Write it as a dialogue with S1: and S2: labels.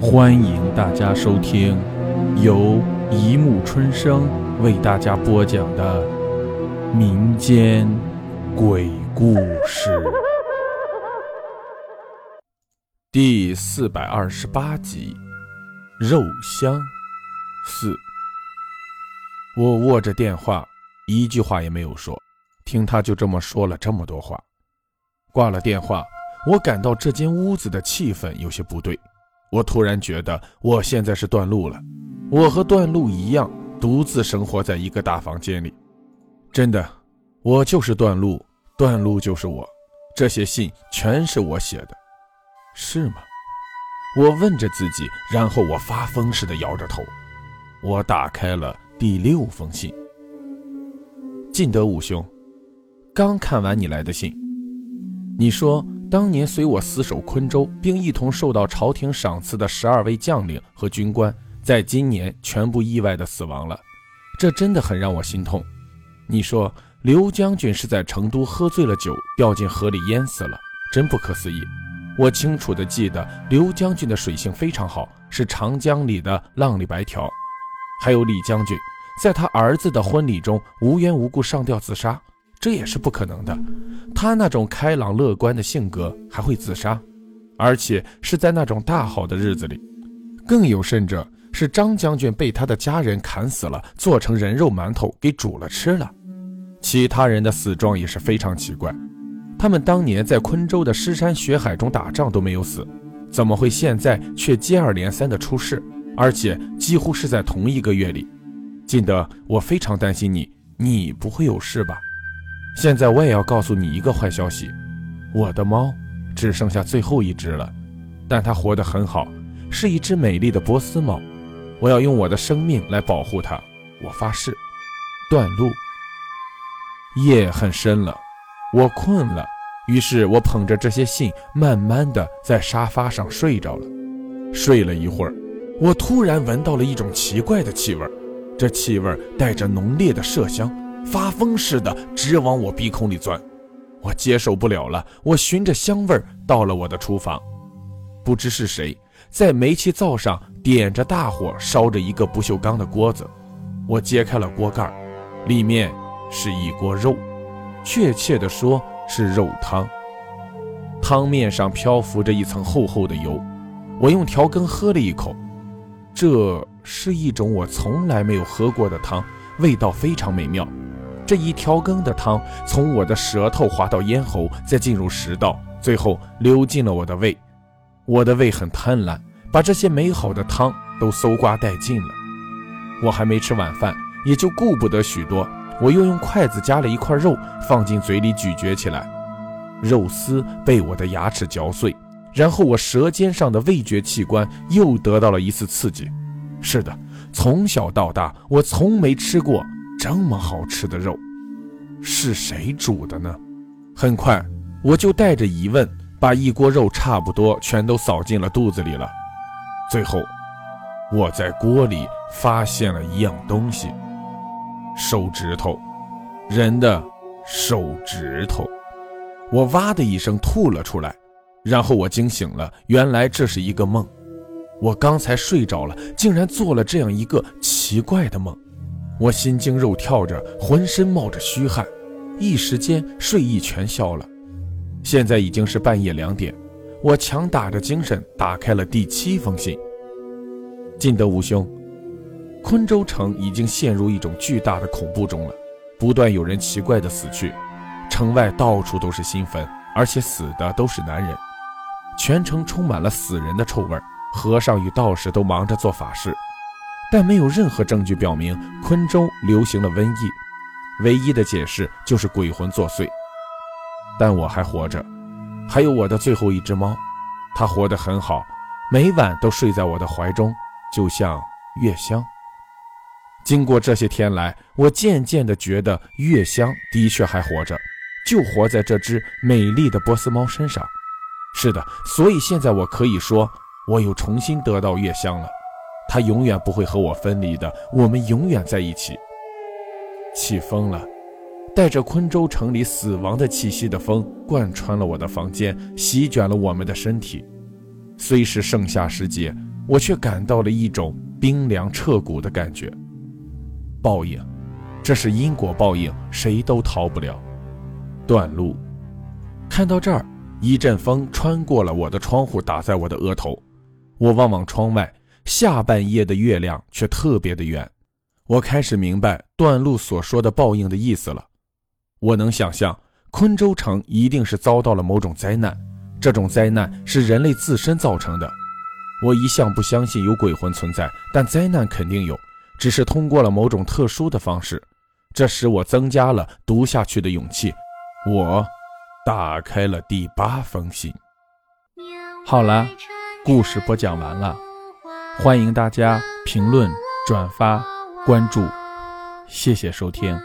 S1: 欢迎大家收听由一木春生为大家播讲的民间鬼故事第四百二十八集《肉香四》。我握着电话，一句话也没有说，听他就这么说了这么多话。挂了电话，我感到这间屋子的气氛有些不对。我突然觉得我现在是段路了，我和段路一样，独自生活在一个大房间里。真的，我就是段路，段路就是我。这些信全是我写的，是吗？我问着自己，然后我发疯似的摇着头。我打开了第六封信。晋德武兄，刚看完你来的信，你说。当年随我死守昆州，并一同受到朝廷赏赐的十二位将领和军官，在今年全部意外的死亡了，这真的很让我心痛。你说刘将军是在成都喝醉了酒，掉进河里淹死了，真不可思议。我清楚的记得刘将军的水性非常好，是长江里的浪里白条。还有李将军，在他儿子的婚礼中无缘无故上吊自杀。这也是不可能的。他那种开朗乐观的性格还会自杀，而且是在那种大好的日子里。更有甚者，是张将军被他的家人砍死了，做成人肉馒头给煮了吃了。其他人的死状也是非常奇怪，他们当年在昆州的尸山血海中打仗都没有死，怎么会现在却接二连三的出事，而且几乎是在同一个月里？金德，我非常担心你，你不会有事吧？现在我也要告诉你一个坏消息，我的猫只剩下最后一只了，但它活得很好，是一只美丽的波斯猫。我要用我的生命来保护它，我发誓。断路。夜很深了，我困了，于是我捧着这些信，慢慢的在沙发上睡着了。睡了一会儿，我突然闻到了一种奇怪的气味，这气味带着浓烈的麝香。发疯似的直往我鼻孔里钻，我接受不了了。我循着香味儿到了我的厨房，不知是谁在煤气灶上点着大火烧着一个不锈钢的锅子。我揭开了锅盖，里面是一锅肉，确切的说是肉汤。汤面上漂浮着一层厚厚的油。我用调羹喝了一口，这是一种我从来没有喝过的汤，味道非常美妙。这一调羹的汤从我的舌头滑到咽喉，再进入食道，最后流进了我的胃。我的胃很贪婪，把这些美好的汤都搜刮殆尽了。我还没吃晚饭，也就顾不得许多。我又用筷子夹了一块肉放进嘴里咀嚼起来，肉丝被我的牙齿嚼碎，然后我舌尖上的味觉器官又得到了一次刺激。是的，从小到大我从没吃过。这么好吃的肉，是谁煮的呢？很快，我就带着疑问，把一锅肉差不多全都扫进了肚子里了。最后，我在锅里发现了一样东西——手指头，人的手指头。我哇的一声吐了出来，然后我惊醒了，原来这是一个梦。我刚才睡着了，竟然做了这样一个奇怪的梦。我心惊肉跳着，浑身冒着虚汗，一时间睡意全消了。现在已经是半夜两点，我强打着精神打开了第七封信。晋德武兄，昆州城已经陷入一种巨大的恐怖中了，不断有人奇怪的死去，城外到处都是新坟，而且死的都是男人，全城充满了死人的臭味儿，和尚与道士都忙着做法事。但没有任何证据表明昆州流行了瘟疫，唯一的解释就是鬼魂作祟。但我还活着，还有我的最后一只猫，它活得很好，每晚都睡在我的怀中，就像月香。经过这些天来，我渐渐地觉得月香的确还活着，就活在这只美丽的波斯猫身上。是的，所以现在我可以说，我又重新得到月香了。他永远不会和我分离的，我们永远在一起。起风了，带着昆州城里死亡的气息的风贯穿了我的房间，席卷了我们的身体。虽是盛夏时节，我却感到了一种冰凉彻骨的感觉。报应，这是因果报应，谁都逃不了。断路，看到这儿，一阵风穿过了我的窗户，打在我的额头。我望望窗外，下半夜的月亮却特别的圆。我开始明白段路所说的报应的意思了。我能想象，昆州城一定是遭到了某种灾难，这种灾难是人类自身造成的。我一向不相信有鬼魂存在，但灾难肯定有，只是通过了某种特殊的方式。这使我增加了读下去的勇气。我打开了第八封信。
S2: 好了，故事播讲完了，欢迎大家评论、转发、关注，谢谢收听。